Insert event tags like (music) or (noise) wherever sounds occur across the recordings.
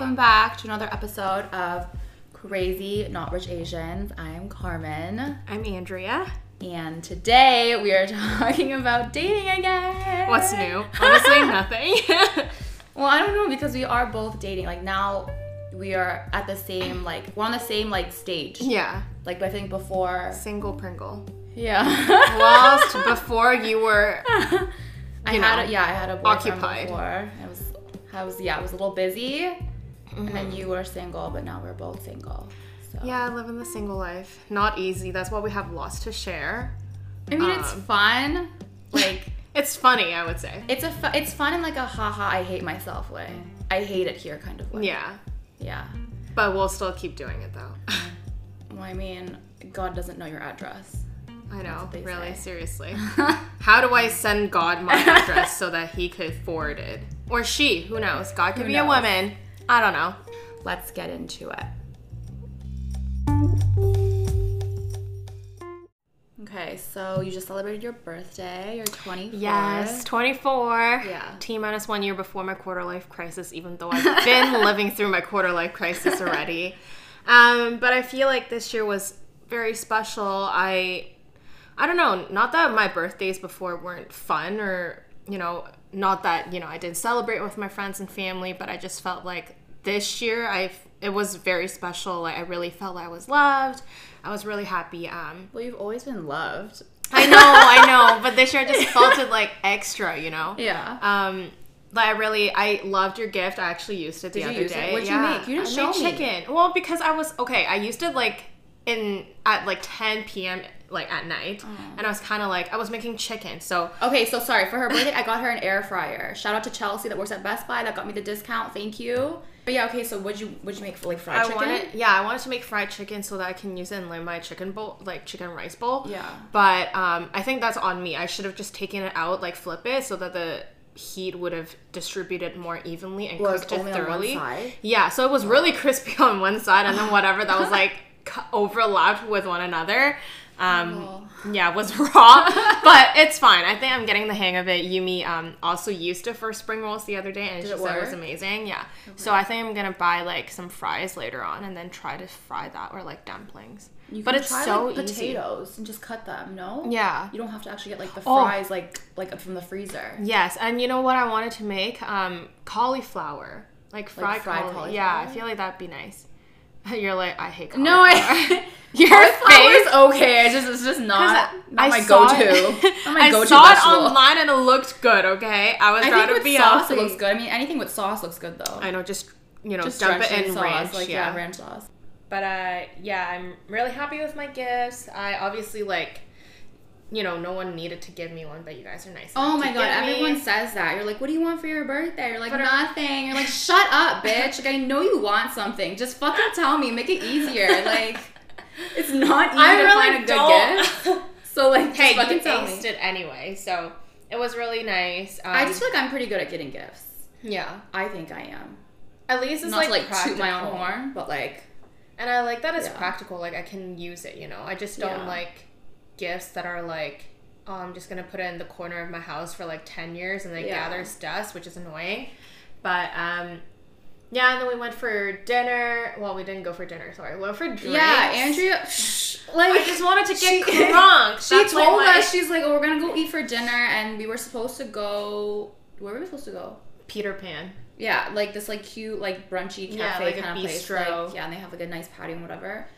welcome back to another episode of Crazy Not Rich Asians. I'm Carmen, I'm Andrea. and today we are (laughs) talking about dating again. What's new? Honestly, (laughs) nothing. (laughs) Well, I don't know because we are both dating. Like now, we are at the same like we're on the same like stage. yeah. Like I think before. Single Pringle. Yeah. Whilst before you were I you had a, yeah, I had a boyfriend occupied. before. I was I was yeah, I was a little busy, and Mm-hmm. then you were single, but now we're both single. So Yeah, living the single life. Not easy. That's why we have lots to share. I mean it's Um, fun. (laughs) Like It's funny, I would say. it's a fu- it's fun in like a haha I hate myself way. I hate it here kind of way. Yeah. Yeah. But we'll still keep doing it though. (laughs) Well, I mean, God doesn't know your address. I know, really, say. seriously. (laughs) How do I send God my address so that he could forward it? Or she, who knows? God could Who be a woman. I don't know. Let's get into it. Okay, so you just celebrated your birthday, your 24th. Yes, 24. Yeah. T minus one year before my quarter life crisis, even though I've been (laughs) living through my quarter life crisis already. Um, but I feel like this year was very special. I, I don't know, not that my birthdays before weren't fun or, you know, not that, you know, I didn't celebrate with my friends and family, but I just felt like this year I it was very special. Like I really felt I was loved. I was really happy. Um, Well, you've always been loved. I know, I (laughs) know, but this year I just felt it like extra, you know. Yeah. Um, but I really, I loved your gift. I actually used it the Did you other it? day. What'd you make? You didn't I show made me. chicken. Well, because I was okay. I used it like in at like 10 p.m. like at night, and I was kind of like I was making chicken. So Okay, so sorry for her birthday. I got her an air fryer. Shout out to Chelsea that works at Best Buy that got me the discount. Thank you. But yeah, okay. So what'd you what'd you make for like fried I chicken? wanted, yeah, I wanted to make fried chicken so that I can use it in like my chicken bowl, like chicken rice bowl. Yeah. But um, I think that's on me. I should have just taken it out, like flip it, so that the heat would have distributed more evenly and Was cooked it only on one thoroughly. Yeah, so it was really (laughs) crispy on one side, and then (laughs) whatever that was like overlapped with one another. Um, Oh. yeah, was (laughs) raw, but it's fine. I think I'm getting the hang of it. Yumi um, also used it for spring rolls the other day, and Did she it said it was amazing. Yeah, so I think I'm gonna buy like some fries later on, and then try to fry that or like dumplings. You but can it's try, so like, easy. potatoes and just cut them. No. Yeah. You don't have to actually get like the Oh. fries like like from the freezer. Yes, and you know what I wanted to make? Um, cauliflower, like fried, fried cauli- Yeah, I feel like that'd be nice. (laughs) You're like, I hate No, cauliflower. I. (laughs) (laughs) Your face. is okay. It's just it's just not, not my saw go-to. It, Not my I go-to saw vegetable. it online and it looked good. Okay, I was I trying to with be sauce healthy. it looks good. I mean, anything with sauce looks good though. I know, just you know, Just dump it in sauce, ranch. like yeah. yeah, ranch sauce. But uh, yeah, I'm really happy with my gifts. I obviously like, you know, no one needed to give me one, but you guys are nice. Oh my god, give me. everyone says that. You're like, what do you want for your birthday? You're like, nothing. You're like, shut up, (laughs) bitch. Like, I know you want something. Just fucking tell me. Make it easier. (laughs) Like, it's not easy I to really find a good don't. gift. So like, hey, just fucking you tell me. it anyway, so it was really nice. Um, I just feel like I'm pretty good at getting gifts. yeah. I think I am. At least it's Not like to like toot my own horn, but like, And I like that it's Yeah. practical. Like I can use it. You know, I just don't Yeah. like gifts that are like. Oh, I'm just gonna put it in the corner of my house for like ten years and it Yeah. gathers dust, which is annoying. But um, yeah, and then we went for dinner. Well, we didn't go for dinner. Sorry, we went for drinks. yeah, Andrea. Shh, like, I just wanted to get she- (laughs) drunk. (laughs) She That's told like us she's like, oh, we're gonna go eat for dinner, and we were supposed to go. Where were we supposed to go? Peter Pan. Yeah, like this like cute like brunchy cafe Yeah, like kind of place. yeah, and they have like a nice patio and whatever.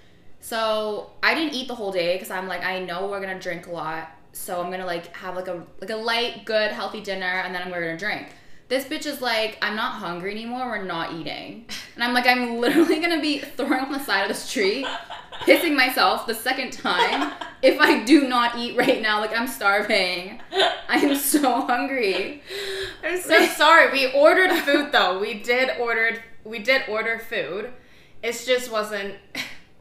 So I didn't eat the whole day because I'm like I know we're gonna drink a lot, so I'm gonna like have like a like a light, good, healthy dinner, and then we're gonna drink. This bitch is like, I'm not hungry anymore. We're not eating, and I'm like, I'm literally gonna be throwing on the side of the street, pissing myself the second time if I do not eat right now. Like I'm starving. I am so hungry. I'm so sorry. We ordered food though. We did ordered we did order food. It just wasn't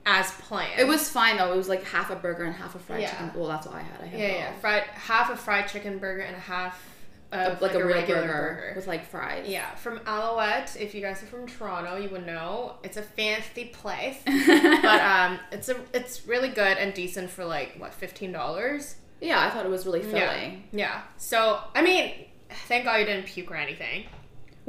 as planned. It was fine though. It was like half a burger and half a fried Yeah. chicken. Well, that's what I had. I had yeah, both. yeah. Fried half a fried chicken burger and a half A- of like, a, real regular burger, with like fries. Yeah, from Alouette. If you guys are from Toronto, you would know it's a fancy place. (laughs) but um, it's a it's really good and decent for like what fifteen dollars. yeah, I thought it was really filling. Yeah, yeah. So I mean, thank God you didn't puke or anything.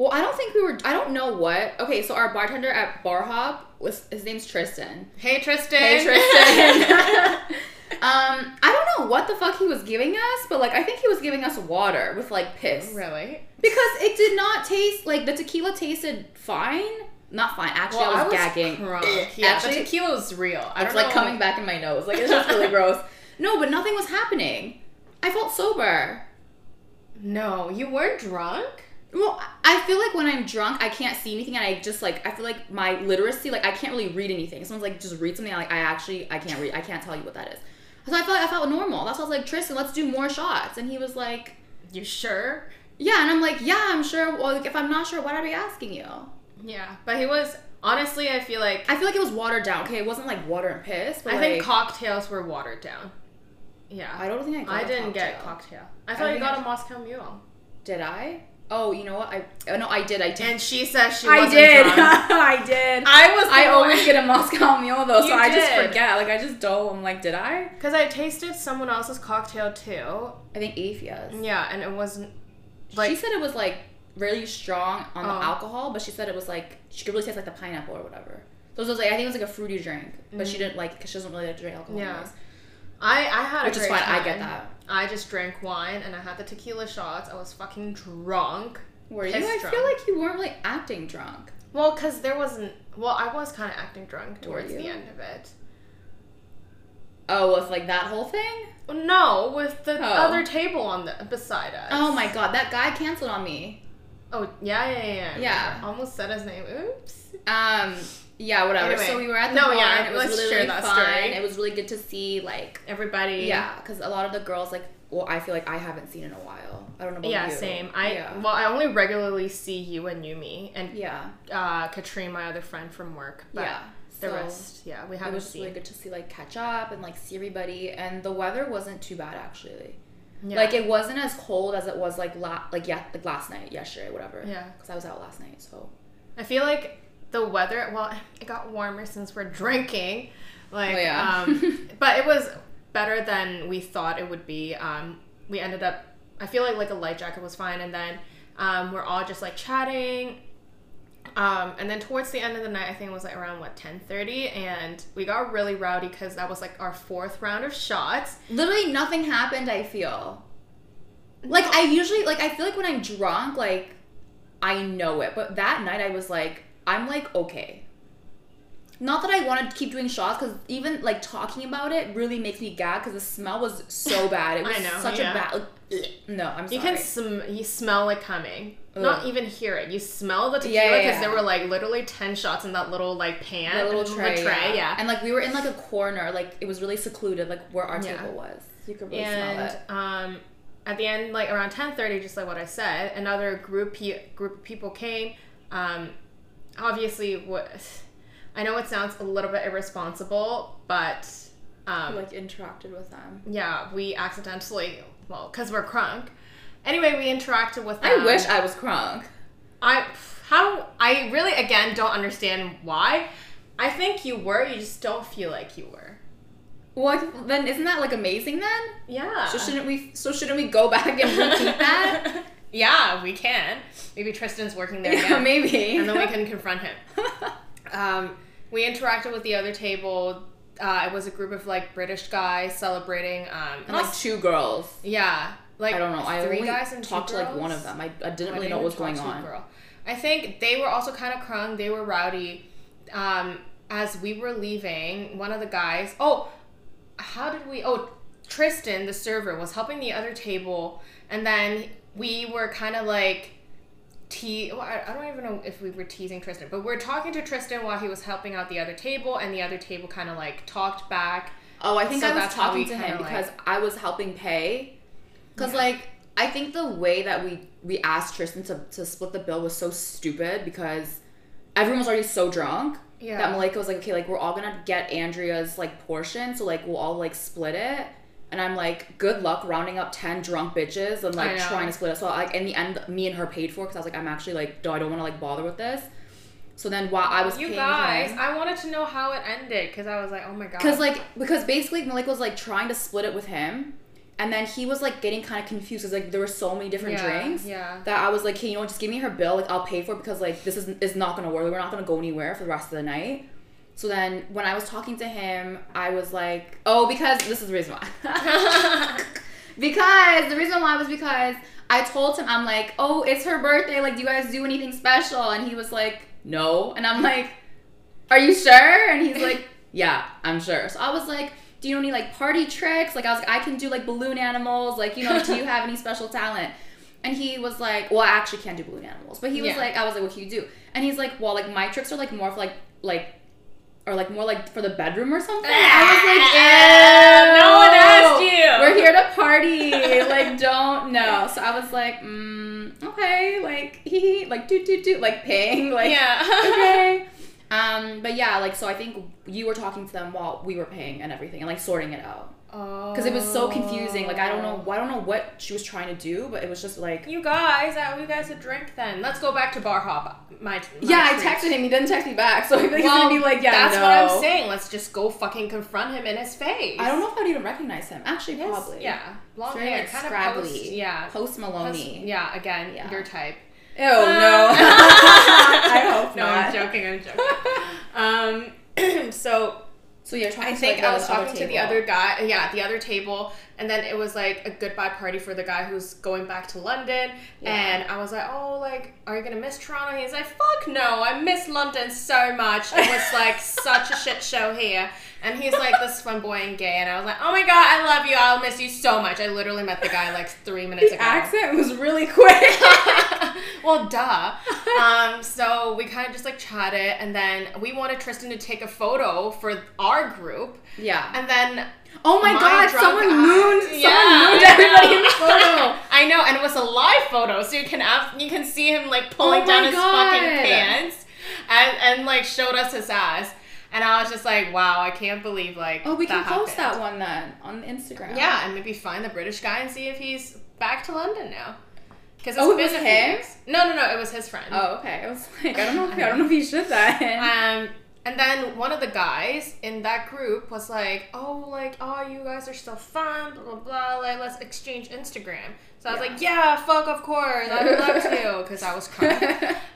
Well, I don't think we were. I don't know what. Okay, so our bartender at Bar Hop was his name's Tristan. Hey Tristan. Hey Tristan. (laughs) (laughs) um, I don't know what the fuck he was giving us, but like I think he was giving us water with like piss really? because it did not taste like the tequila tasted fine. Not fine. Actually, I was gagging. Crunk. Ugh. Yeah, Actually, the tequila was real. I it's don't like know. coming back in my nose. Like it's just really (laughs) gross. No, but nothing was happening. I felt sober. No, you weren't drunk. Well, I feel like when I'm drunk, I can't see anything, and I just like I feel like my literacy, like I can't really read anything. Someone's like, just read something. I'm like I actually I can't read. I can't tell you what that is. So I felt like I felt normal. That's why I was like Tristan, let's do more shots, and he was like, You sure? yeah, and I'm like, yeah, I'm sure. Well, like, if I'm not sure, why would I be asking you? Yeah, but he was honestly. I feel like I feel like it was watered down. Okay, it wasn't like water and piss. But I like, think cocktails were watered down. Yeah, I don't think I. Got I a didn't get cocktail. cocktail. I I thought you got I- a Moscow Mule. Did I? Oh, you know what? I oh, no, I did. I did. And she says she I did. (laughs) I did. I was. I always get a (laughs) Moscow Mule though, so You I just forget. Like I just don't. I'm like, did I? because I tasted someone else's cocktail too. I think Aphia's. Yeah, and it wasn't she said it was like really strong on the Oh. alcohol, but she said it was like she could really taste like the pineapple or whatever. So it was like I think it was like a fruity drink, but she didn't like because she doesn't really like to drink alcohol. Mm. Yeah. anyways. I I had Which a is fine. I get that. I just drank wine and I had the tequila shots. I was fucking drunk. Were you? I drunk. feel like you weren't really acting drunk. Well, because there wasn't. Well, I was kind of acting drunk towards the end of it. Oh, with like that whole thing? No, with the Oh. other table on the beside us. Oh my god, that guy canceled on me. Oh yeah, yeah, yeah. yeah. Yeah. Almost said his name. Oops. Um, yeah, whatever. Anyway. So we were at the No, bar yeah, and it was really, really fun. story. It was really good to see like Everybody. yeah, because a lot of the girls like well, I feel like I haven't seen in a while. I don't know about Yeah, you. same. I yeah. well, I only regularly see you and Yumi and yeah, uh, Katrine, my other friend from work. But yeah. the So, rest, yeah, we haven't It was seen. really good to see like catch up and like see everybody, and the weather wasn't too bad actually. Yeah. Like it wasn't as cold as it was like la- like yeah like last night, yesterday, whatever. Yeah. Because I was out last night, so I feel like the weather. Well, it got warmer since we're drinking. Like, Oh, yeah. um, (laughs) but it was better than we thought it would be. Um, we ended up. I feel like like a light jacket was fine, and then um, we're all just like chatting. Um, and then towards the end of the night, I think it was like around what ten thirty, and we got really rowdy because that was like our fourth round of shots. literally nothing happened. I feel like I usually like I feel like when I'm drunk, like I know it, but that night I was like I'm like okay. Not that I want to keep doing shots because even like talking about it really makes me gag because the smell was so (laughs) bad. It was I know, such yeah. a bad. Like, no, I'm sorry. You can sm- you smell it coming. Not even hear it. You smell the tequila because yeah, yeah. there were like literally ten shots in that little like pan, little the tray, yeah. yeah. And like we were in like a corner, like it was really secluded, like where our table was. You could really smell and it. um, at the end, like around ten thirty, just like what I said, another group pe- group of people came. Um, obviously, what I know it sounds a little bit irresponsible, but um, like interacted with them. yeah, we accidentally well, cause we're crunk. Anyway, we interacted with them. I wish I was crunk. I how I really again don't understand why. I think you were. You just don't feel like you were. Well, then isn't that like amazing then? Yeah. So shouldn't we? So shouldn't we go back and repeat (laughs) that? yeah, we can. Maybe Tristan's working there yeah, again, maybe. and then we can confront him. (laughs) Um, we interacted with the other table. Uh, it was a group of like British guys celebrating. Um, and like two girls. yeah, like I don't know. I three only guys and talked two to like one of them. I, I didn't I really know what was going talk to a on. Girl. I think they were also kind of crunk. They were rowdy. Um, as we were leaving, one of the guys. Oh, how did we? Oh, Tristan, the server, was helping the other table, and then we were kind of like. Te- well, I, I don't even know if we were teasing Tristan, but we are talking to Tristan while he was helping out the other table, and the other table kind of like talked back. Oh, I think So I was talking to him kinda, because like- I was helping pay. Because Yeah. like I think the way that we we asked Tristan to, to split the bill was so stupid because everyone was already so drunk. Yeah. That Malika was like, okay, like we're all gonna get Andrea's like portion, so like we'll all like split it. And I'm like, good luck rounding up ten drunk bitches and like trying to split it. So like in the end, me and her paid for because I was like, I'm actually like, no, I don't want to like bother with this. So then while I was you guys, him- I wanted to know how it ended because I was like, oh my god. because like because basically Malik was like trying to split it with him, And then he was like getting kind of confused because like there were so many different Yeah, drinks yeah. that I was like, hey, you know what, just give me her bill, like I'll pay for it because like this is is not gonna work. We're not gonna go anywhere for the rest of the night. So then when I was talking to him, I was like, oh, because this is the reason why. (laughs) because the reason why was because I told him I'm like, oh, it's her birthday. Like, do you guys do anything special? And he was like, no. And I'm like, are you sure? And he's like, (laughs) yeah, I'm sure. So I was like, do you know any like party tricks? Like I was like, I can do like balloon animals. Like, you know, do you have any (laughs) special talent? And he was like, well, I actually can't do balloon animals. But he was Yeah. like, I was like, what can you do? And he's like, well, like my tricks are like more for like like or like more like for the bedroom or something. I was like, No one asked you." We're here to party. like, don't know. So I was like, mm, okay, like (laughs) he like do do do like ping like yeah. okay. (laughs) Um, but yeah, like so I think you were talking to them while we were paying and everything and like sorting it out. Because it was so confusing. Like I don't know, I don't know what she was trying to do, but it was just like You guys, I owe you guys a drink then. Let's go back to bar hop. My, my yeah. I texted him. He didn't text me back, (laughs) so I think he's gonna be like, yeah, that's no. what I'm saying. Let's just go fucking confront him in his face. I don't know if I'd even recognize him. Actually, Yes, probably. Yeah, long Very hair, like kind of post. Yeah, Post Malone. Yeah, again, Yeah. your type. Ew, no. (laughs) (laughs) I hope no, not. I'm joking. I'm joking. um, (clears throat) so So you're talking I to think like, I was talking to the other guy, yeah, the other table, and then it was like a goodbye party for the guy who's going back to London, Yeah. and I was like, oh, like, are you gonna miss Toronto? He's like, fuck no, I miss London so much. It was like (laughs) such a shit show here, and he's like this flamboyant gay, and I was like, oh my god, I love you, I'll miss you so much. I literally met the guy like three minutes The ago. accent was really quick. (laughs) well, duh. Um, so we kind of just like chatted, and then we wanted Tristan to take a photo for our group, yeah. and then Oh my, my god, someone eye- mooned Yeah, someone mooned I everybody in the (laughs) photo. I know, and it was a live photo, so you can have, you can see him like pulling Oh down his God. fucking pants, and and like showed us his ass, and I was just like, wow, I can't believe like Oh, we can that post that one then on Instagram. Yeah, and maybe find the British guy and see if he's back to London now. Because Oh, it was him? No, no, no, it was his friend. Oh, okay. I was like, I don't know if I don't know if he should that. Um, and then one of the guys in that group was like, "Oh, like, oh, you guys are so fun, blah blah blah. Like, let's exchange Instagram." So I was Yeah. like, "Yeah, fuck, of course, I would love to," because I was (laughs) crying.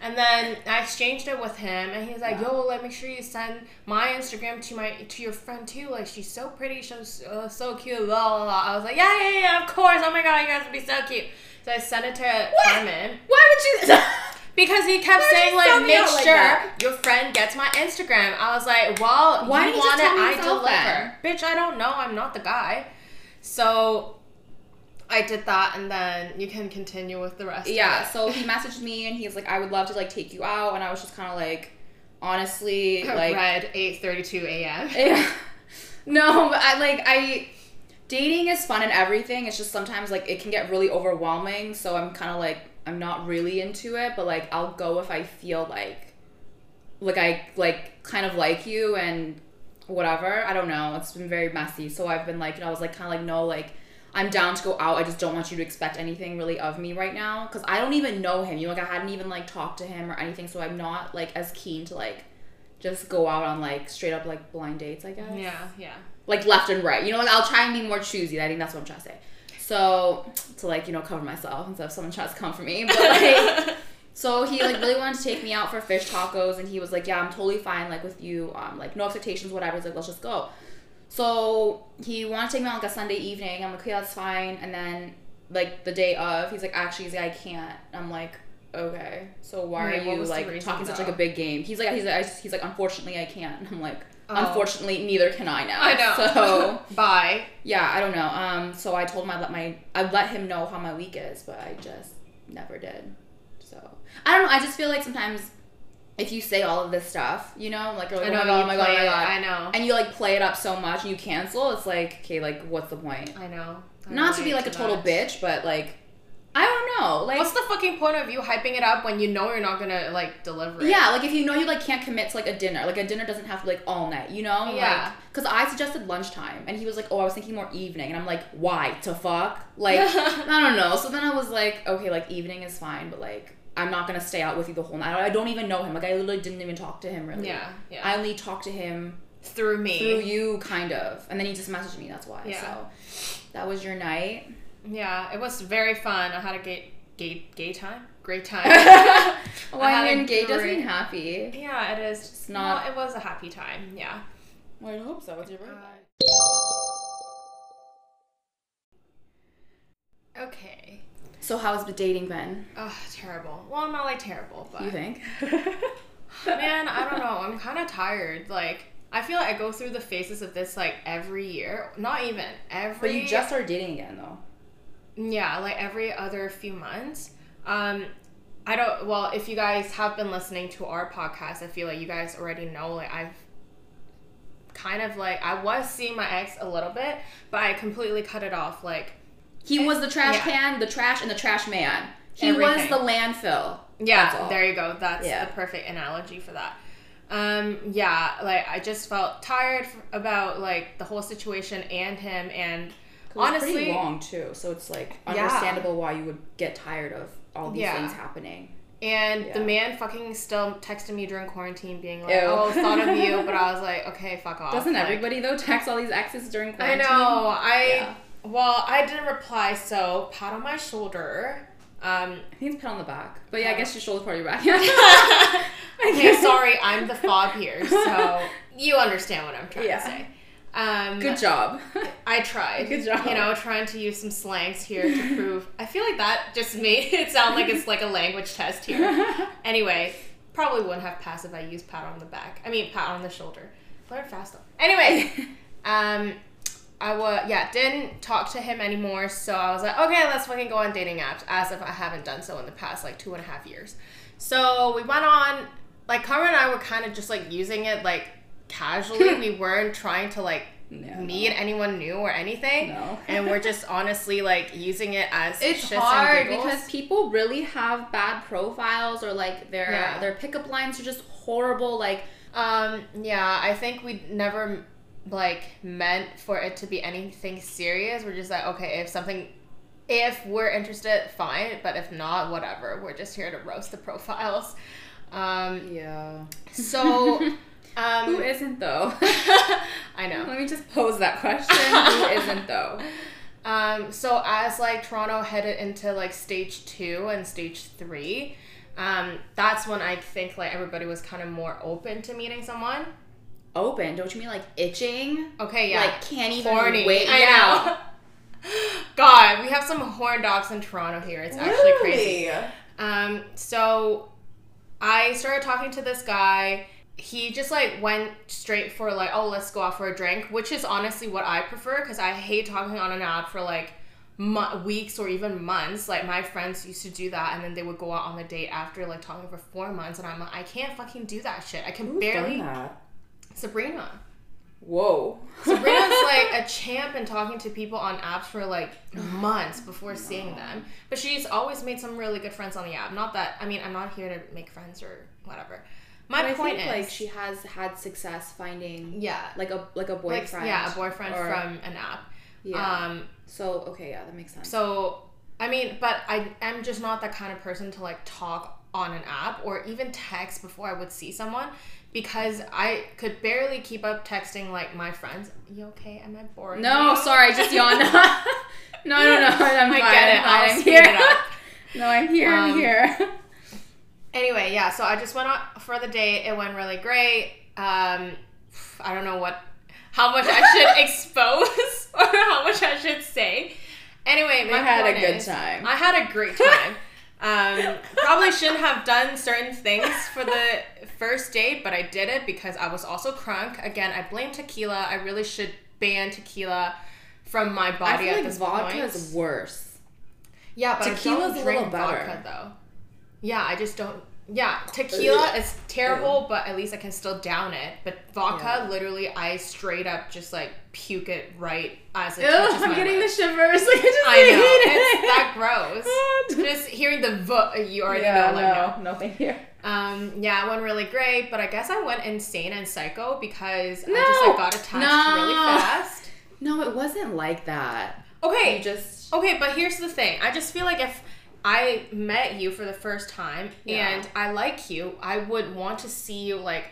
and then I exchanged it with him, and he was like, Yeah. "Yo, like, make sure you send my Instagram to my to your friend too. Like, she's so pretty, she's uh, so cute." Blah blah blah. I was like, "Yeah, yeah, yeah, of course. Oh my god, you guys would be so cute." So I sent it to Carmen. Why would you? (laughs) Because he kept Why saying like, make out like sure your friend gets my Instagram. I was like, well, Why you you want it, I deliver. Bitch, I don't know. I'm not the guy. So I did that, and then you can continue with the rest. yeah. Of it. So he messaged me and he's like, I would love to like take you out, and I was just kind of like, honestly, like, Red 8:32 a.m. (laughs) Yeah. No, but I like I dating is fun and everything. It's just sometimes like it can get really overwhelming. So I'm kind of like I'm not really into it, but like I'll go if I feel like like I like kind of like you and whatever. I don't know. It's been very messy. So I've been like, you know, I was like kind of like no, like I'm down to go out. I just don't want you to expect anything really of me right now cuz I don't even know him. You know, like I hadn't even like talked to him or anything, so I'm not like as keen to like just go out on like straight up like blind dates, I guess Yeah, yeah. like left and right. You know, like I'll try and be more choosy. I think that's what I'm trying to say. So to like you know cover myself instead of someone tries to come for me. But like, (laughs) so he like really wanted to take me out for fish tacos, and he was like, "Yeah, I'm totally fine like with you. Um, like no expectations, whatever." He's like, "Let's just go." So he wanted to take me out like a Sunday evening. I'm like, "Okay, that's fine." And then like the day of, he's like, "Actually, he's like, I can't." I'm like. Okay, so why Wait, are you like talking such like a big game? He's like, he's like, I, he's like, unfortunately, I can't. And I'm like, Oh. unfortunately, neither can I now. I know. So (laughs) Bye. yeah, I don't know. Um, so I told him I let my I let him know how my week is, but I just never did. So I don't know. I just feel like sometimes if you say all of this stuff, you know, like like, I know oh my god, oh my god, oh my god, I know. and you like play it up so much and you cancel. It's like okay, like what's the point? I know. I Not to be like a total that. bitch, but like I don't know, like. What's the fucking point of you hyping it up when you know you're not gonna like deliver it? yeah, like if you know you like can't commit to like a dinner, like a dinner doesn't have to be like all night, you know? Yeah. Because I suggested lunchtime, and he was like, "Oh, I was thinking more evening," and I'm like, "Why? To fuck?" Like, (laughs) I don't know. So then I was like, "Okay, like evening is fine, but like I'm not gonna stay out with you the whole night. I don't even know him. Like I literally didn't even talk to him really. Yeah, yeah. I only talked to him through me. through you, kind of. And then he just messaged me. That's why. Yeah. So that was your night. Yeah, it was very fun. I had a gay gay gay time. Great (laughs) time. Well, I I mean, gay great- mean happy. yeah, it is. It's not- it was a happy time. Yeah. Well, I hope so. It's your uh, birthday. Okay. So how's the dating been? Oh, terrible. Well, not like terrible, but You think? (laughs) man, I don't know. I'm (laughs) kind of tired. Like, I feel like I go through the phases of this like every year. Not even every. But you just started dating again, though. Yeah, like every other few months. Um, I don't. Well, if you guys have been listening to our podcast, I feel like you guys already know. Like I've kind of like I was seeing my ex a little bit, but I completely cut it off. Like He was the trash Yeah. can, the trash, and the trash man. He Everything. was the landfill. yeah, there you go. That's Yeah. the perfect analogy for that. Um, yeah, like I just felt tired f- about like the whole situation and him, and honestly, pretty long too, so it's like Yeah. understandable why you would get tired of all these Yeah. things happening. And the man fucking still texted me during quarantine, being like, Ew. "Oh, thought of you," but I (laughs) was like, "Okay, fuck off." Doesn't Like, everybody though text all these exes during quarantine? I know. I Yeah. well, I didn't reply, so pat on my shoulder. Um, I think it's pat on the back, but yeah, I guess your shoulder part of your back. (laughs) okay, (laughs) sorry, I'm the fob here, so you understand what I'm trying Yeah. to say. Um, Good job. (laughs) I tried. Good job. You know, trying to use some slangs here to prove. I feel like that just made (laughs) it sound like it's like a language test here. (laughs) Anyway, probably wouldn't have passed if I used pat on the back. I mean, pat on the shoulder. Learn fast though. Anyway, um, I was yeah didn't talk to him anymore. So I was like, okay, let's fucking go on dating apps, as if I haven't done so in the past like two and a half years. So we went on. Like Carmen and I were kind of just like using it like casually. (laughs) we weren't trying to like Yeah, meet anyone new or anything. No. (laughs) and we're just honestly like using it as It's hard because people really have bad profiles or like their Yeah. their pickup lines are just horrible. Like Um, yeah, I think we never like meant for it to be anything serious. We're just like, okay, if something, if we're interested, fine. But if not, whatever. We're just here to roast the profiles. Um, yeah, so, (laughs) who um, isn't though? (laughs) I know. Let me just pose that question. (laughs) who isn't though? Um, so as like Toronto headed into like stage two and stage three, um, that's when I think like everybody was kind of more open to meeting someone. Open? Don't you mean like itching? Okay, yeah. Like can't even horny. wait. I yeah. know. (laughs) God, we have some horn dogs in Toronto here. It's actually crazy. Um, so I started talking to this guy. He just like went straight for like, oh, let's go out for a drink, which is honestly what I prefer because I hate talking on an app for like mo- weeks or even months. Like my friends used to do that, and then they would go out on the date after like talking for four months, and I'm like, I can't fucking do that shit. I can Who's barely. done that? Sabrina. Whoa. Sabrina's (laughs) like a champ in talking to people on apps for like months before seeing them. But she's always made some really good friends on the app. Not that I mean, I'm not here to make friends or whatever. My But I point think, is, like she has had success finding yeah, like a like a like boyfriend. yeah, a boyfriend or- from an app. yeah. Um, so okay, yeah, that makes sense. so I mean, but I am just not that kind of person to like talk on an app or even text before I would see someone because I could barely keep up texting like my friends. You okay? Am I boring? no, you?" sorry, just yawned. (laughs) (laughs) no, no, no, I'm I fine. get it. I'm. I'm here. it (laughs) no, I'm here. I'm Um, here. Anyway, yeah, so I just went out for the date. It went really great. Um, I don't know what, how much I should (laughs) expose (laughs) or how much I should say. Anyway, my We had a good is, time. I had a great time. (laughs) um, probably shouldn't have done certain things for the first date, but I did it because I was also crunk. Again, I blame tequila. I really should ban tequila from my body I feel at like this vodka point. is worse. Yeah, but Tequila's I a don't little better. vodka though. Yeah, I just don't. Yeah, tequila is terrible, but at least I can still down it. But vodka, Yeah. literally, I straight up just like puke it right as it Ew, touches I'm my getting the shivers. Like, (laughs) I just I hate know it. it's that gross. (laughs) just hearing the v, you already yeah, know. Like, no. no, no, thank you. Um, yeah, it went really great, but I guess I went insane and psycho because I just like got attached really No. fast. No, it wasn't like that. Okay, You just Okay, but here's the thing. I just feel like if I met you for the first time Yeah. and I like you, I would want to see you like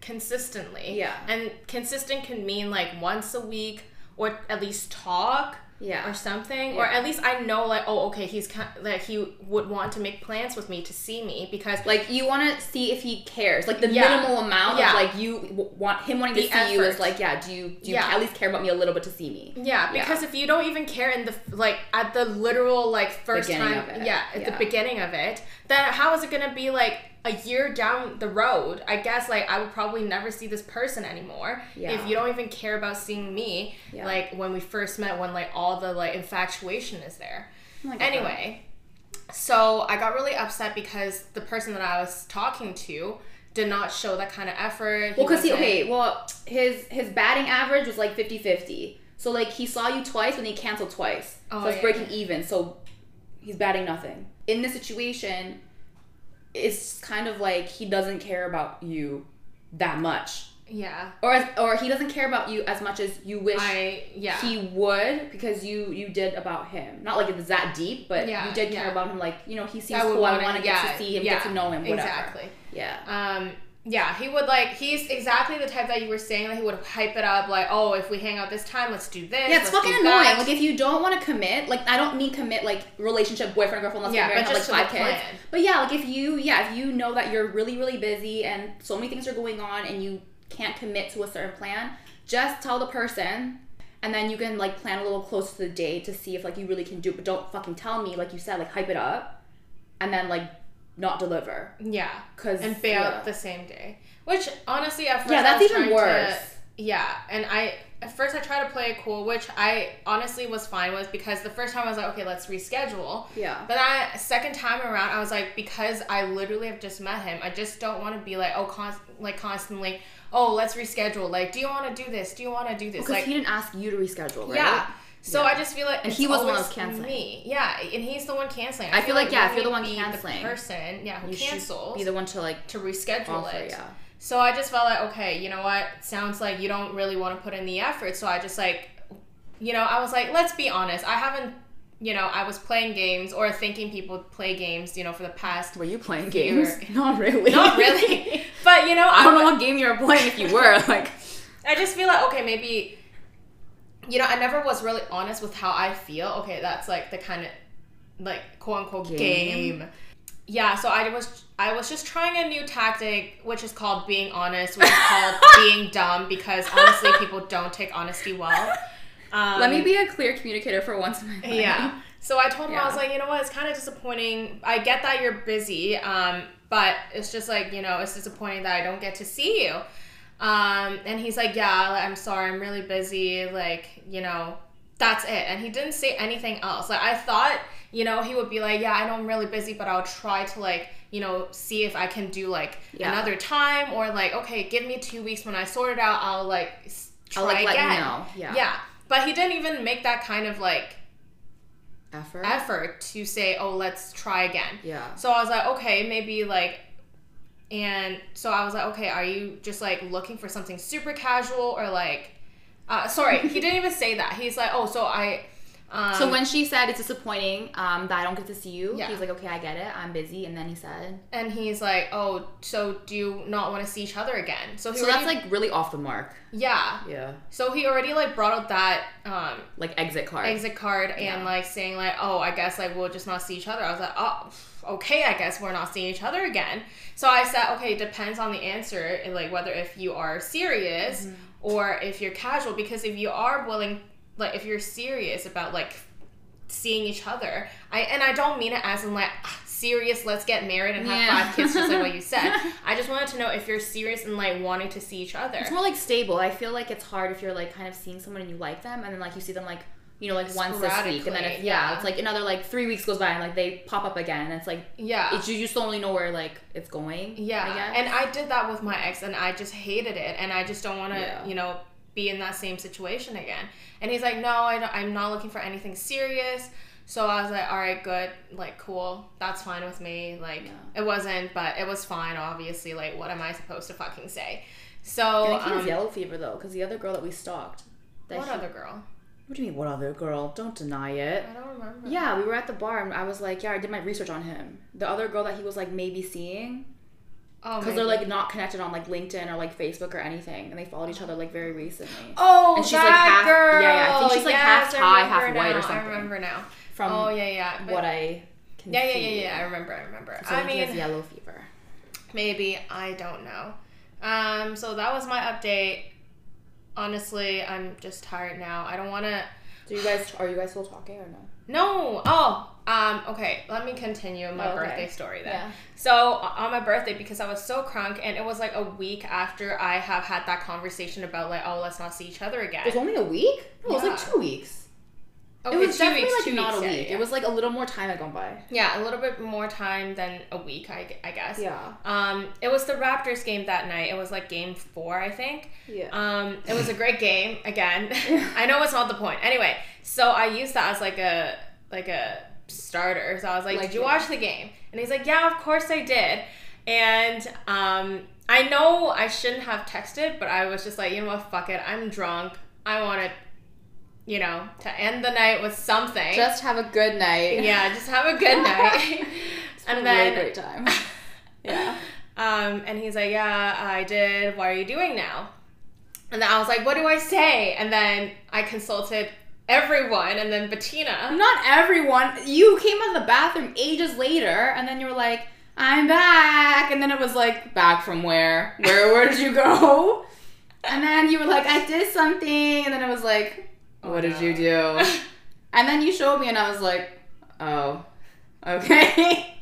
consistently. Yeah. And consistent can mean like once a week or at least talk Yeah. or something or at least I know like oh okay he's kind like he would want to make plans with me to see me because Like you want to see if he cares, like the Yeah. minimal amount Yeah. of like you want him wanting to The see you is like, yeah, do you do you Yeah. at least care about me a little bit to see me? Yeah, because if you don't even care in the like at the literal like first Beginning time, yeah, at the beginning of it, then how is it gonna be like a year down the road? I guess like I would probably never see this person anymore Yeah. if you don't even care about seeing me. Yeah. Like when we first met, when like all the like infatuation is there. Oh. Anyway, so I got really upset because the person that I was talking to did not show that kind of effort. Well, because he okay, well his his batting average was like 50-50. So like he saw you twice and he canceled twice. Oh, so it's yeah. breaking even. So he's batting nothing. In this situation, it's kind of like he doesn't care about you that much, Yeah. or as, or he doesn't care about you as much as you wish I yeah. he would because you you did about him. Not like it's that deep, but Yeah, you did care yeah. about him. Like you know he seems I cool. I wanna- want to get to see him, get to know him, whatever. Exactly. Yeah. Um, yeah, he would like he's exactly the type that you were saying that he would hype it up like, oh, if we hang out this time, let's do this. Yeah, it's fucking annoying. that. Like if you don't want to commit, like I don't mean commit like relationship boyfriend girlfriend. Let's Yeah, married, but have like five kids. plan. But yeah, like if you yeah if you know that you're really really busy and so many things are going on and you can't commit to a certain plan, just tell the person. And then you can like plan a little closer to the day to see if like you really can do it. But don't fucking tell me like you said like hype it up, and then like not deliver. yeah, 'Cause, and bail yeah. the same day. Which honestly, at first Yeah, I that's was even worse. To, yeah, and I at first I tried to play it cool, which I honestly was fine with because the first time I was like, okay, let's reschedule. Yeah. But that second time around, I was like, because I literally have just met him, I just don't want to be like, oh, const- like constantly, oh, let's reschedule. Like, do you want to do this? Do you want to do this? Because like, he didn't ask you to reschedule, right? yeah. So Yeah. I just feel like And it's he was the one that was canceling. Me, yeah, and he's the one canceling. I feel like, yeah, if you you're the one need to be canceling, the person, yeah, who You cancels be the one to like to reschedule offer. it. Yeah. So I just felt like, okay, you know what? Sounds like you don't really want to put in the effort. So I just like, you know, I was like, let's be honest. I haven't, you know, I was playing games or thinking people play games, you know, for the past. Were you playing games? (laughs) Not really. Not really, (laughs) but you know, I don't know what game you were playing if you were (laughs) like. I just feel like okay, maybe you know, I never was really honest with how I feel. Okay, that's like the kind of like quote unquote Game. game. Yeah, so I was I was just trying a new tactic, which is called being honest, which is called (laughs) being dumb, because honestly, people don't take honesty well. Um, (laughs) Let me be a clear communicator for once in my life. yeah. So I told him I was like, you know what, it's kind of disappointing. I get that you're busy, um, but it's just like you know, it's disappointing that I don't get to see you. Um, and he's like, yeah, I'm sorry, I'm really busy. Like, you know, that's it. And he didn't say anything else. Like, I thought, you know, he would be like, yeah, I know I'm really busy, but I'll try to like, you know, see if I can do like Yeah. another time or like, okay, give me two weeks when I sort it out. I'll like try I'll like let again. you know. Yeah. Yeah. But he didn't even make that kind of like Effort. effort to say, oh, let's try again. Yeah. So I was like, okay, maybe like, and so I was like, okay, are you just like looking for something super casual or like, uh, sorry, he didn't even say that. He's like, oh, so I, um, So when she said it's disappointing um, that I don't get to see you, Yeah. he's like, okay, I get it. I'm busy. And then he said, and he's like, oh, so do you not want to see each other again? So he so already, that's like really off the mark. yeah. Yeah. So he already like brought up that um, Like exit card. exit card and Yeah. like saying like, oh, I guess like we'll just not see each other. I was like, oh, okay, I guess we're not seeing each other again. So I said, okay, it depends on the answer, and, like whether if you are serious Mm-hmm. or if you're casual. Because if you are willing, like if you're serious about like seeing each other, I and I don't mean it as in like ah, serious, let's get married and have Yeah. five kids, just like what you (laughs) said. I just wanted to know if you're serious and like wanting to see each other. It's more like stable. I feel like it's hard if you're like kind of seeing someone and you like them, and then like you see them like you know like once this week, and then if, yeah, yeah. it's like another like three weeks goes by and like they pop up again, and it's like yeah. it's, you just don't really know where like it's going. Yeah, I and I did that with my ex, and I just hated it, and I just don't want to, Yeah. you know, be in that same situation again. And he's like, "No, I don't, I'm not looking for anything serious." So I was like, "All right, good, like, cool, that's fine with me." Like, Yeah. it wasn't, but it was fine. Obviously, like, what am I supposed to fucking say? I So, think he has um, yellow fever though, because the other girl that we stalked. That what he- other girl? What do you mean, what other girl? Don't deny it. I don't remember. Yeah, we were at the bar and I was like, yeah, I did my research on him. The other girl that he was like maybe seeing, Oh, because they're like not connected on like LinkedIn or like Facebook or anything, and they followed each other like very recently. Oh, And she's, like, that half- girl. yeah, yeah, I think she's, like, half Yes, I Thai, half white or something. I remember now. From oh yeah, yeah. but- what I can yeah, yeah, see. yeah, yeah. I remember. I remember. So I he has yellow fever. maybe I don't know. Um, so that was my update. Honestly, I'm just tired now. I don't want to. Do you guys are you guys still talking or no? No. Oh. Um. Okay. Let me continue my Oh, okay. birthday story then. Yeah. So on my birthday, because I was so crunk, and it was like a week after I have had that conversation about like, oh, let's not see each other again. It was only a week? No, it was like two weeks. Okay, it was two definitely weeks, like not weeks, a week. yeah. It was like a little more time had gone by. Yeah, a little bit more time than a week, I, I guess. Yeah. Um, it was the Raptors game that night. It was like game four, I think. Yeah. Um, it was a great game. Again, (laughs) (laughs) I know it's not the point. Anyway, so I used that as like a like a starter. So I was like, Like, "Did you yeah. watch the game?" And he's like, "Yeah, of course I did." And um, I know I shouldn't have texted, but I was just like, you know what? Fuck it. I'm drunk. I want wanted, you know, to end the night with something. Just have a good night. yeah, just have a good (laughs) night. (laughs) and then Really great time. (laughs) yeah. um, and he's like, Yeah, I did. What are you doing now? And then I was like, What do I say? And then I consulted everyone, and then Bettina. Not everyone. You came out of the bathroom ages later, and then you were like, "I'm back," and then it was like, "Back from where? Where? Where did you go?" And then you were like, "I did something," and then it was like, "What Oh, did you do?" (laughs) And then you showed me, and I was like, "Oh, okay."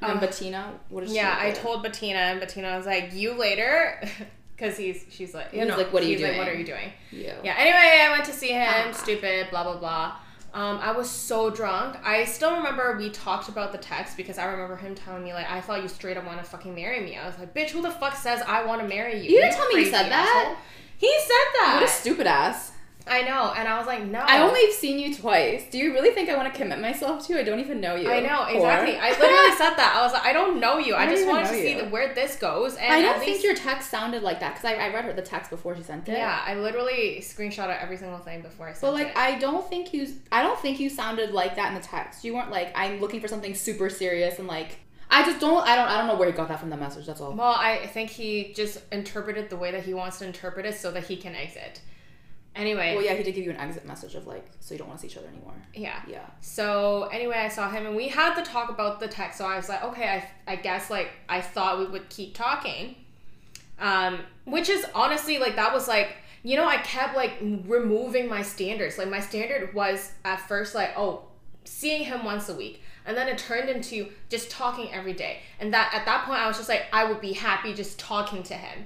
and Um, Bettina, what did she? yeah, I told Bettina, and Bettina was like, You later? (laughs) Because he's, she's like, He's know, like, "What are you he's like, What are you doing? you. Yeah, anyway, I went to see him, Ah. stupid, blah, blah, blah. Um, I was so drunk. I still remember we talked about the text because I remember him telling me, like, I thought you straight up want to fucking marry me. I was like, bitch, who the fuck says I want to marry you? You didn't tell me you crazy said that. He said that. What a stupid ass. I know. And I was like, no. I only have seen you twice. Do you really think I want to commit myself to you? I don't even know you. I know, exactly. I literally said that. I was like, I don't know you. I, I just wanted to know see where this goes. And I don't least, think your text sounded like that because I, I read her the text before she sent it. Yeah, I literally screenshotted every single thing before I sent But like it. I don't think you I don't think you sounded like that in the text. You weren't like I'm looking for something super serious and like I just don't I don't I don't know where he got that from the message. That's all. Well, I think he just interpreted the way that he wants to interpret it so that he can exit. Anyway, Well, yeah, he did give you an exit message of like so you don't want to see each other anymore. yeah. Yeah. So anyway, I saw him and we had to talk about the text. So I was like, okay, I, I guess like I thought we would keep talking, um, which is honestly like that was like you know I kept like removing my standards. Like my standard was at first like oh seeing him once a week. And then it turned into just talking every day. And that at that point I was just like I would be happy just talking to him.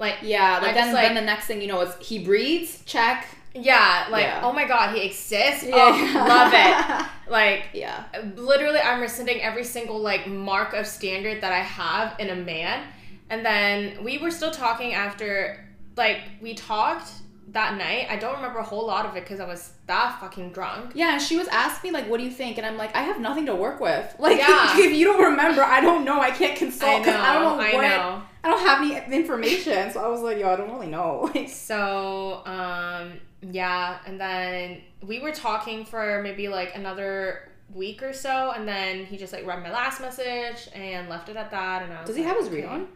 Like Yeah, like then, just, like- then the next thing you know is he breathes, check. yeah, like Yeah. oh my god, he exists. Yeah. Oh, love it. (laughs) Like Yeah. literally i'm rescinding every single like mark of standard that i have in a man and then we were still talking after like we talked that night i don't remember a whole lot of it because i was that fucking drunk Yeah, she was asking me like, "What do you think?" And I'm like, "I have nothing to work with. (laughs) Like, Yeah. (laughs) if you don't remember, I don't know. I can't consult. 'cause I don't know I what. know. I don't have any information." So I was like, "Yo, I don't really know." (laughs) So um yeah and then we were talking for maybe like another week or so and then he just like read my last message and left it at that and I was Does he like, have his read on?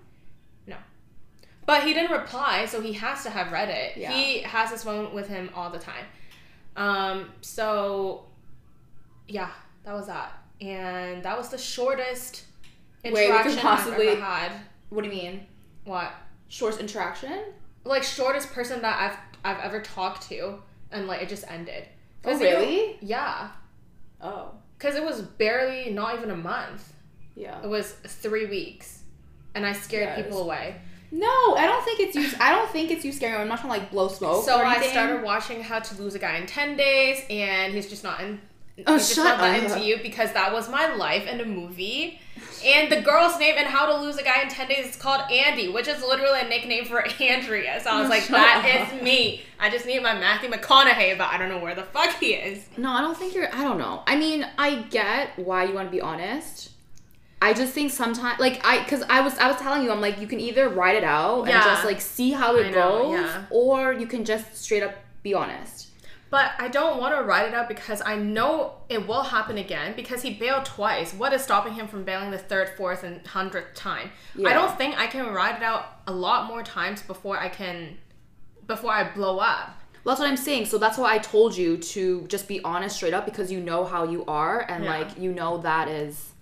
But he didn't reply, so he has to have read it. Yeah. He has his phone with him all the time. Um, so yeah, that was that. And that was the shortest Wait, interaction possibly- I've ever had. What do you mean? What? Short interaction? Like shortest person that I've I've ever talked to and like it just ended. Oh, 'Cause, you know- really? yeah. Oh, Cause it was barely not even a month. yeah. It was three weeks. And I scared it people away. No, I don't think it's you. I don't think it's you scaring. I'm not trying to like blow smoke. So I started watching How to Lose a Guy in Ten Days, and he's just not in. Oh, he's just shut not up. into you because that was my life in a movie. And the girl's name in How to Lose a Guy in Ten Days is called Andy, which is literally a nickname for (laughs) Andrea. So I was Oh, like, that up. is me. I just need my Matthew McConaughey, but I don't know where the fuck he is. No, I don't think you're. I don't know. I mean, I get why you want to be honest. I just think sometimes, like I, because I was, I was telling you, I'm like, you can either write it out and just like see how it I know, goes, yeah. or you can just straight up be honest. but I don't want to ride it out because I know it will happen again because he bailed twice. What is stopping him from bailing the third, fourth, and hundredth time? Yeah. I don't think I can ride it out a lot more times before I can, before I blow up. Well, that's what I'm saying. So that's why I told you to just be honest straight up because you know how you are and Yeah. like you know that is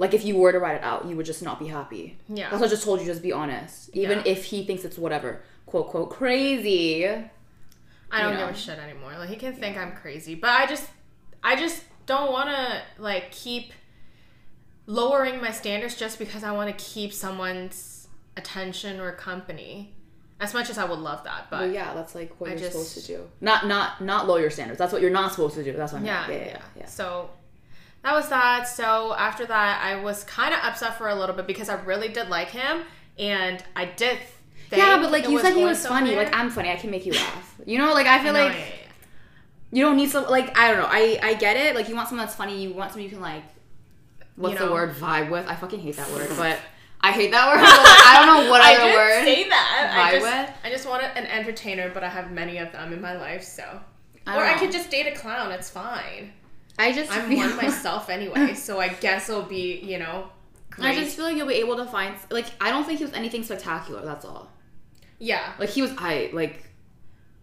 like if you were to write it out, you would just not be happy. Yeah. That's what I just told you, just be honest. Even Yeah. if he thinks it's whatever, quote quote crazy. I don't You know. give a shit anymore. Like he can think I'm crazy, but I just, I just don't want to like keep lowering my standards just because I want to keep someone's attention or company. As much as I would love that, but Well, yeah, that's like what I you're just- supposed to do. Not not not lower your standards. That's what you're not supposed to do. That's what I'm yeah, yeah, yeah, yeah, yeah. So that was that. So after that, I was kind of upset for a little bit because I really did like him, and I did. Think Yeah, but like you said, he was funny. Like I'm funny. I can make you laugh. You know, like I feel No, like yeah, yeah, you don't need some. Like I don't know. I I get it. Like you want someone that's funny. You want someone you can like. What's You the word? Vibe with. I fucking hate that word, (laughs) but I hate that word. (laughs) I don't know what I other didn't word. say that. I Vibe just, with? I just want an entertainer, but I have many of them in my life, so. I or don't I could just date a clown. It's fine. I just I'm feel, one (laughs) myself anyway, so I guess it'll be, you know, great. I just feel like you'll be able to find like I don't think he was anything spectacular. That's all. yeah, Like he was I like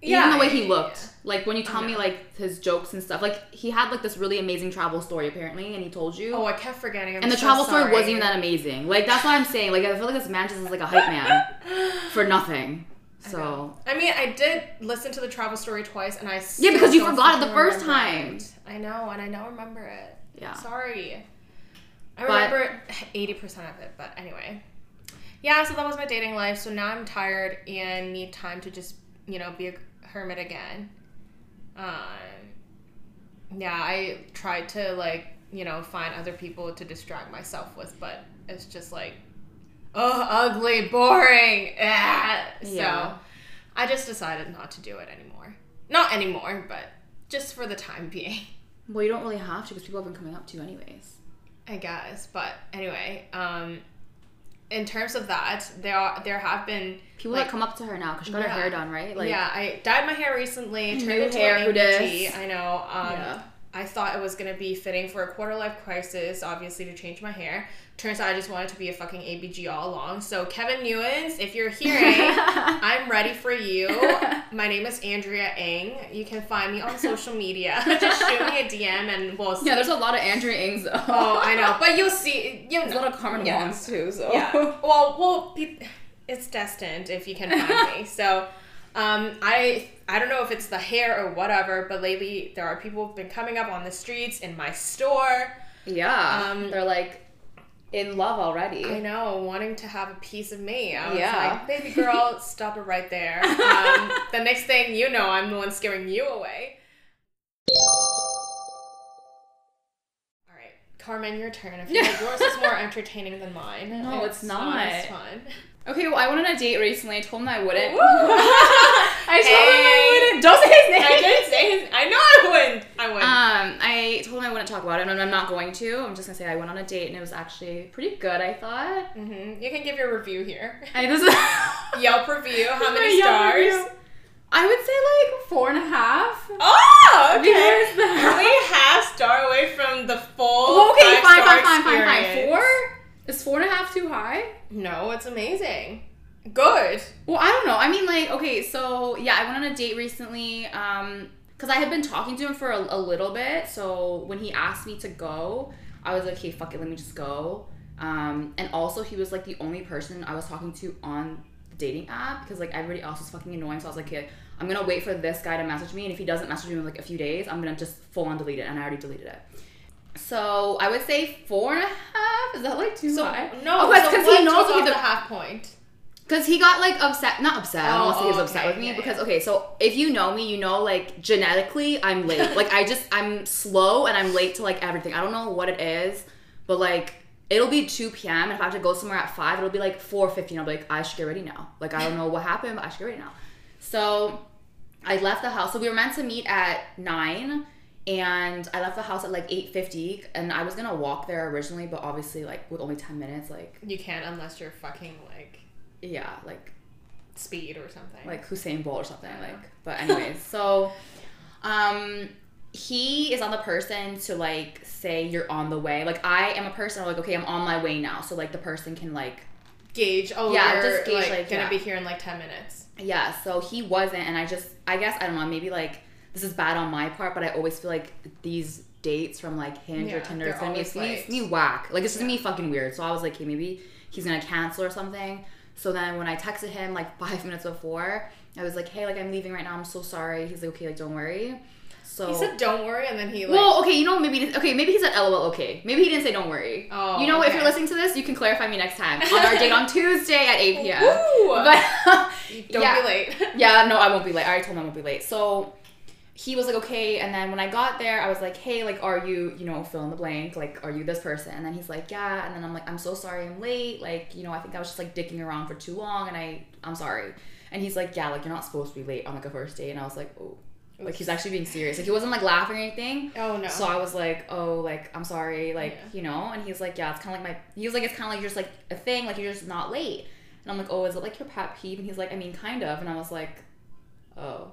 yeah, even the way he looked. yeah. Like when you tell me like his jokes and stuff. Like he had like this really amazing travel story apparently, and he told you. Oh, I kept forgetting. I'm and the so travel story wasn't even that amazing. Like that's what I'm saying. Like I feel like this man just is like a hype man (laughs) for nothing. So I mean, I did listen to the travel story twice, and I Yeah, because you forgot it the first time. it. I know, and I now remember it. yeah. Sorry. I But- remember eighty percent of it, but anyway. Yeah, so that was my dating life. So now I'm tired and need time to just, you know, be a hermit again. Um, yeah, I tried to like, you know, find other people to distract myself with, but it's just like, oh, ugly, boring. Ah. Yeah. So I just decided not to do it anymore. Not anymore, but just for the time being. Well, you don't really have to because people have been coming up to you anyways. I guess, but anyway, um, in terms of that, there are there have been People Like- that come up to her now because she got her hair done, right? Like yeah, I dyed my hair recently, turned New into hair, who. I know. Um, Yeah. I thought it was gonna be fitting for a quarter life crisis, obviously to change my hair. Turns out I just wanted to be a fucking ABG all along. So Kevin Newens, if you're (laughs) hearing, I'm ready for you. My name is Andrea Ng. You can find me on social media. (laughs) just shoot me a DM and we'll see. Yeah, there's a lot of Andrea Ings though. Oh, I know, but you'll see. You There's a lot of Carmen Yeah. Too. So Yeah. Well, well, pe- it's destined if you can find (laughs) me. So, um, I I don't know if it's the hair or whatever, but lately there are people who've been coming up on the streets in my store. yeah, Um, they're like in love already. I know, wanting to have a piece of me. I was Yeah. like, baby girl, (laughs) stop it right there. (laughs) Um, the next thing you know, I'm the one scaring you away. All right, Carmen, your turn. I feel like yours is (laughs) more entertaining than mine. No, it's not. It's fun. Okay, well, I went on a date recently. I told him I wouldn't. I told him I wouldn't. Don't say his name. I didn't say his. I know I wouldn't. I wouldn't. Um, I told him I wouldn't talk about it, and I'm not going to. I'm just gonna say I went on a date, and it was actually pretty good. I thought. Mm-hmm. You can give your review here. I this (laughs) Yelp review. How many stars? I would say like four and a half. Oh, okay. Because the- Only half star away from the full. Well, okay, fine, five-star fine, fine, fine, fine. Four is four and a half too high? No, it's amazing. Good. Well, I don't know. I mean, like, okay, so yeah, I went on a date recently. Um, because I had been talking to him for a, a little bit. So when he asked me to go, I was like, okay, fuck it, let me just go. Um, and also he was like the only person I was talking to on the dating app because like everybody else was fucking annoying. So I was like, okay, I'm gonna wait for this guy to message me, and if he doesn't message me in like a few days, I'm gonna just full on delete it. And I already deleted it. So I would say four and a half. Is that like too So high? no, Oh, that's so because he knows off the the half point. Because he got like upset, not upset. I don't want to say he was Oh, upset okay, with me because okay, so if you know me, you know like genetically I'm late. (laughs) like I just I'm slow and I'm late to like everything. I don't know what it is, but like it'll be 2 p.m. and if I have to go somewhere at five, it'll be like 4:15. I'll be like I should get ready now. Like I don't know what happened, but I should get ready now. So I left the house. So we were meant to meet at nine. And I left the house at like 8.50 and I was gonna walk there originally, but obviously like with only 10 minutes, like You can't unless you're fucking like yeah, like speed or something. like Hussein Bolt or something like but (laughs) anyways so Um, he is on the person to like say you're on the way. Like I am a person where, like okay, I'm on my way now. So like the person can like Gauge. Oh, Yeah, just gauge, like, like, gonna yeah. be here in like ten minutes. yeah. So he wasn't, and I just I guess I don't know. Maybe like this is bad on my part, but I always feel like these dates from like Hinge Yeah, or Tinder it's gonna be always it's gonna be, late. it's gonna be whack. Like it's just gonna be fucking weird. So I was like, okay, maybe he's gonna cancel or something. So then when I texted him like (laughs) five minutes before, I was like, hey, like I'm leaving right now. I'm so sorry. He's like, okay, like don't worry. So He said, "Don't worry," and then he like. well, okay, you know, maybe okay, maybe he said LOL. Okay, maybe he didn't say don't worry. Oh, you know, if you're listening to this, you can clarify me next time (laughs) on our date on Tuesday at 8 p.m. Woo! But (laughs) don't yeah. be late. yeah, no, I won't be late. I already told him I won't be late. So he was like, okay. And then when I got there, I was like, hey, like, are you, you know, fill in the blank? Like, are you this person? And then he's like, yeah. And then I'm like, I'm so sorry I'm late. Like, you know, I think I was just like dicking around for too long and I, I'm sorry. And he's like, yeah, like, you're not supposed to be late on like a first date. And I was like, oh. Like he's actually being serious. Like he wasn't like laughing or anything. Oh no. So I was like, oh, like I'm sorry, like Yeah. you know. And he's like, yeah, it's kind of like my. He was like, it's kind of like just like a thing, like you're just not late. And I'm like, oh, is it like your pet peeve? And he's like, I mean, kind of. And I was like, oh,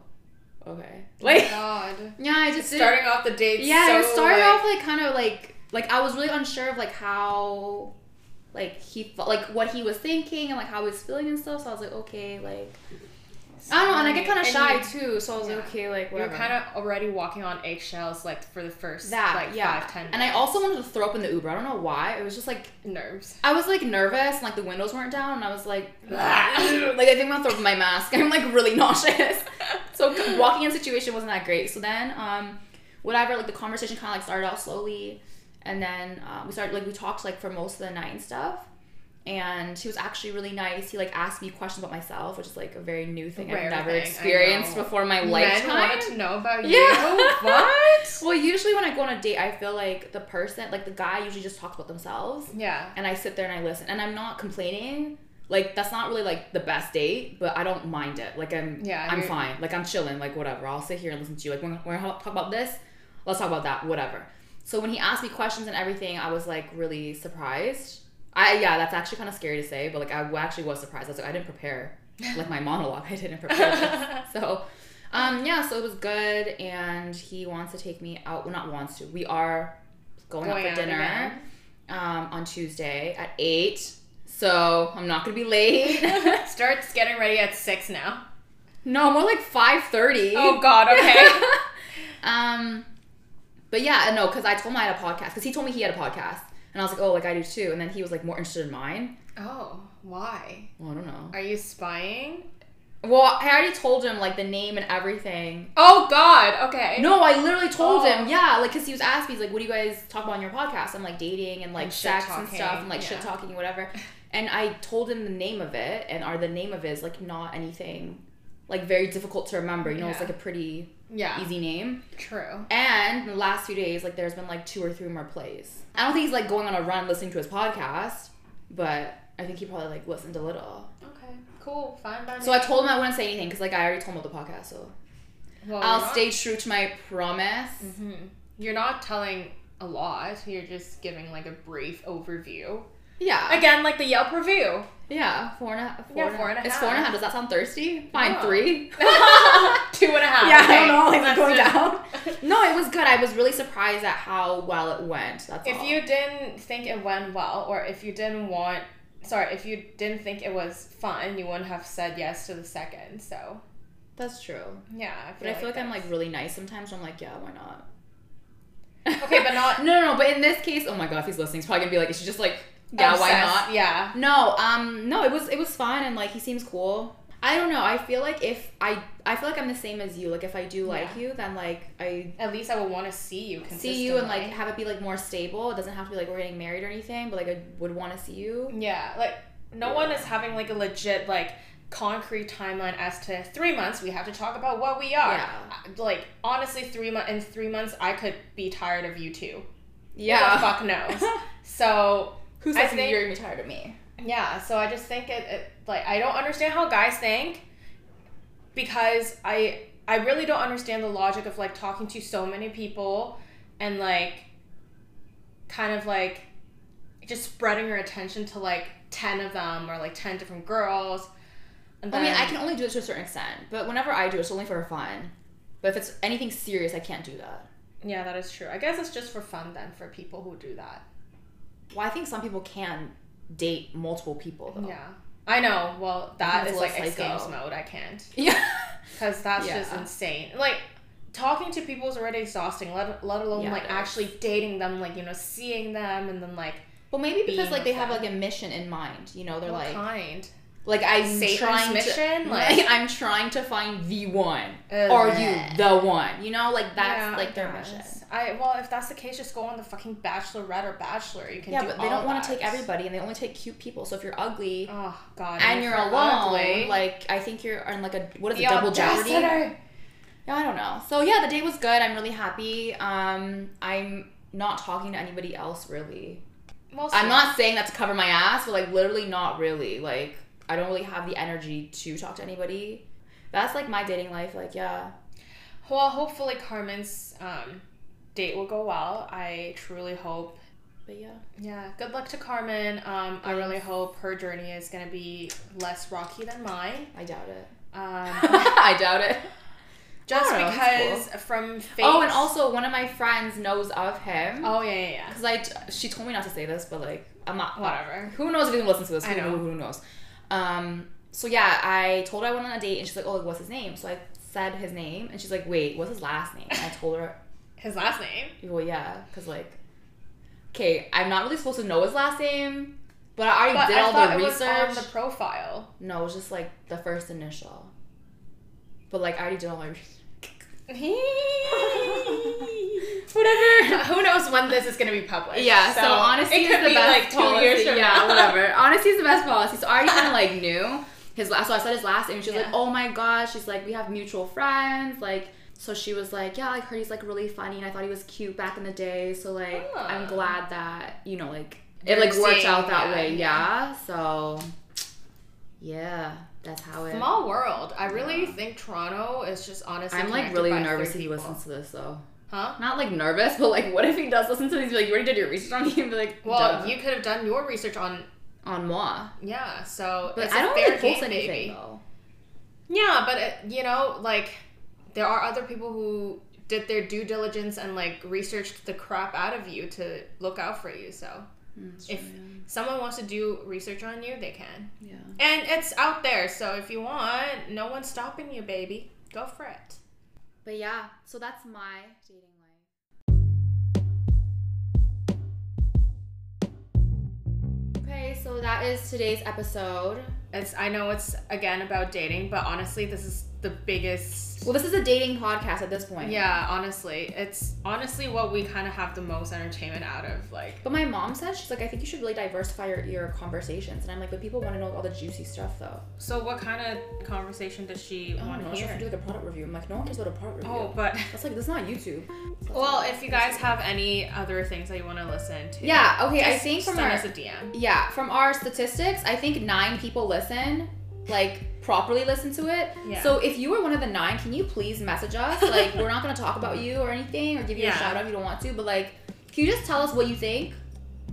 okay. Oh Like, God. (laughs) yeah, I just didn't- Starting off the date. yeah, so, it started like, off like kind of like like I was really unsure of like how like he felt like what he was thinking and like how he was feeling and stuff. So I was like, okay, like I don't know, and I get kind of shy you- too. So I was yeah. like, okay, like You're kind of already walking on eggshells, like for the first that like yeah, five ten. and I also wanted to throw up in the Uber. I don't know why. It was just like nerves. I was like nervous and like the windows weren't down and I was like (laughs) like I think I'm gonna throw up my mask. (laughs) I'm like really nauseous. (laughs) So walking in situation wasn't that great. So then um whatever like the conversation kind of like started out slowly and then uh, we started like we talked like for most of the night and stuff. And he was actually really nice. He like asked me questions about myself, which is like a very new thing Rare I've never thing, experienced before in my Men lifetime. wanted to know about you. Yeah. what? (laughs) Well, usually when I go on a date, I feel like the person, like the guy, usually just talks about themselves Yeah. and I sit there and I listen and I'm not complaining. Like that's not really like the best date, but I don't mind it. Like I'm Yeah, I'm fine. Like I'm chilling. Like whatever. I'll sit here and listen to you. Like when we're gonna talk about this, let's talk about that. Whatever. So when he asked me questions and everything, I was like really surprised. I yeah, that's actually kind of scary to say, but like I actually was surprised. I was like I didn't prepare like my monologue. (laughs) I didn't prepare. (laughs) So um yeah, so it was good, and he wants to take me out. Well, not wants to. We are going, Going out for dinner again. um, on Tuesday at eight. So I'm not gonna be late. (laughs) Starts getting ready at six now. no, more like five thirty. Oh God. Okay. um, but yeah, no, because I told him I had a podcast. Because he told me he had a podcast, and I was like, oh, like I do too. And then he was like more interested in mine. oh, why? Well, I don't know. Are you spying? Well, I already told him like the name and everything. Oh God. Okay. No, I literally told Oh. him, yeah, like, cause he was asking he's like, what do you guys talk about on your podcast? I'm like dating and like And sex and stuff and like yeah. shit talking and whatever. And I told him the name of it, and or the name of it is like not anything like very difficult to remember. You know, it's like a pretty Yeah. easy name. True. And in the last few days, like there's been like two or three more plays. I don't think he's like going on a run listening to his podcast, but I think he probably like listened a little. Okay. Cool. Fine by me. So I told him I wouldn't say anything because like I already told him about the podcast, so Well, I'll not- stay true to my promise. Mhm. You're not telling a lot. You're just giving like a brief overview. Yeah. Again, like the Yelp review. Yeah, four and a half. Four Yeah, four and a It's four and a half. half. Does that sound thirsty? Fine, No. three. (laughs) (laughs) Two and a half. Yeah, I don't know. Like That's going down. (laughs) No, it was good. I was really surprised at how well it went. That's all. If all. you didn't think it went well, or if you didn't want, sorry, if you didn't think it was fun, you wouldn't have said yes to the second. So That's true. yeah, I But I feel like I'm like really nice sometimes. I'm like, yeah, why not? Okay, but not- no, no, no. But in this case, oh my god, if he's listening, he's probably gonna be like, is she just like, yeah, why not? Yeah. No, um, no, it was it was fun and like he seems cool. I don't know. I feel like if I I feel like I'm the same as you. Like if I do like Yeah. you, then like I At least I would want to see you consistently. see you and like have it be like more stable. It doesn't have to be like we're getting married or anything, but like I would want to see you. Yeah, like no one is having like a legit like concrete timeline as to three months we have to talk about what we are. Yeah. Uh, Like honestly, three months in three months I could be tired of you too. Who the Yeah. fuck knows? (laughs) so Who I says think- you're gonna be tired of me? yeah, so I just think it, it like I don't understand how guys think because I I really don't understand the logic of like talking to so many people and like kind of like just spreading your attention to like 10 of them or like 10 different girls. And I mean, I can only do it to a certain extent, but whenever I do, it's only for fun. But if it's anything serious, I can't do that. Yeah, that is true. I guess it's just for fun then for people who do that. Well, I think some people can date multiple people though. Yeah. I know. Well, That's is like X Games mode. I can't. (laughs) Yeah. Because that's Yeah. just insane. Like, talking to people is already exhausting, let, let alone Yeah, like it is. actually dating them, like, you know, seeing them and then like, Well, maybe because like they with have like a mission in mind. You know, they're what like kind? Like I'm Satan's trying mission? to (laughs) Like- like (laughs) I'm trying to find the one. Ugh. Are you the one? You know, like that's Yeah, like their mission. I well, if that's the case, just go on the fucking Bachelorette or Bachelor. You can Yeah, do but they don't want to take everybody, and they only take cute people. So if you're ugly Oh God. and you're alone, ugly- like I think you're on like a what is The it, double jeopardy? Yeah, I don't know. So yeah, the day was good. I'm really happy. Um, I'm not talking to anybody else really. Well, I'm not saying that to cover my ass, but like literally not really. Like I don't really have the energy to talk to anybody. That's like my dating life. Like yeah, Well, hopefully Carmen's um, date will go well. I truly hope. but yeah. Yeah, good luck to Carmen. Um, I really hope her journey is gonna be less rocky than mine. I doubt it. Um, (laughs) I doubt it. just I don't know, that's because from face. Oh, and also one of my friends knows of him. Oh yeah, yeah, yeah. Cause I, she told me not to say this, but like I'm not. Whatever. Who knows if he listens to this? I Who, know. who knows? Um. So yeah, I told her I went on a date, and she's like, "Oh, what's his name?" So I said his name, and she's like, "Wait, what's his last name?" And I told her, His last name. "Well, yeah, cause like, okay, I'm not really supposed to know his last name, but I already But did I all the research. on the profile. no, it was just like the first initial. But like, I already did all my research. (laughs) (laughs) Whatever. (laughs) Who knows when this is gonna be published? Yeah, so, honesty it is could the be best like two policy. years from yeah, now. whatever. (laughs) Honesty is the best policy. So I kind of like knew his last. So I said his last name. and She's Yeah. like, "Oh my gosh!" She's like, "We have mutual friends." Like, so she was like, "Yeah, I heard he's like really funny, and I thought he was cute back in the day. So like, Ah. I'm glad that you know like it You're like worked out that that, way. yeah. Yeah. So yeah, that's how it. Small world. I really Yeah. think Toronto is just honestly. I'm like really nervous if he listens to this though. Huh? Not like nervous, but like, what if he does listen to these? Be like, you already did your research on me, and (laughs) be like, Well, duh. you could have done your research on. on moi. Yeah, so But it's I a don't fair really game, anything baby. though. Yeah, but it, you know, like there are other people who did their due diligence and like researched the crap out of you to look out for you. So if someone wants to do research on you, they can, yeah. and it's out there. So if you want, no one's stopping you, baby. Go for it. But yeah, so that's my dating life. Okay, so that is today's episode. It's I know it's again about dating, but honestly, this is the biggest. Well, this is a dating podcast at this point. Yeah, honestly, it's honestly what we kind of have the most entertainment out of. Like, But my mom said she's like, I think you should really diversify your, your conversations, and I'm like, but people want to know all the juicy stuff though. so what kind of conversation does she want to hear? do like a product review. I'm like, no one cares about a product review. Oh, but that's like that's not YouTube. That's well, not- if you guys have any other things that you want to listen to, Yeah. Okay. I think from send our us a DM. Yeah, from our statistics, I think nine people listen, like properly listen to it. Yeah. So if you were one of the nine, can you please message us? (laughs) Like, we're not gonna talk about you or anything, or give you Yeah. a shout out if you don't want to, but like, can you just tell us what you think?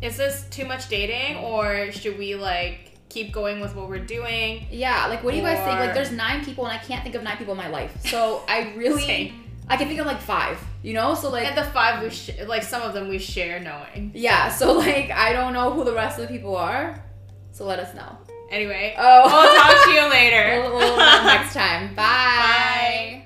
Is this too much dating, or should we like keep going with what we're doing? Yeah, like, what do you guys think? Like, there's nine people, and I can't think of nine people in my life. So I (laughs) really, Same. I can think of like five. You know, so like, And the five we sh- like some of them we share knowing. yeah. So like, I don't know who the rest of the people are. So let us know. Anyway, Oh, we'll talk to you later. (laughs) we'll, we'll next time. (laughs) Bye. Bye.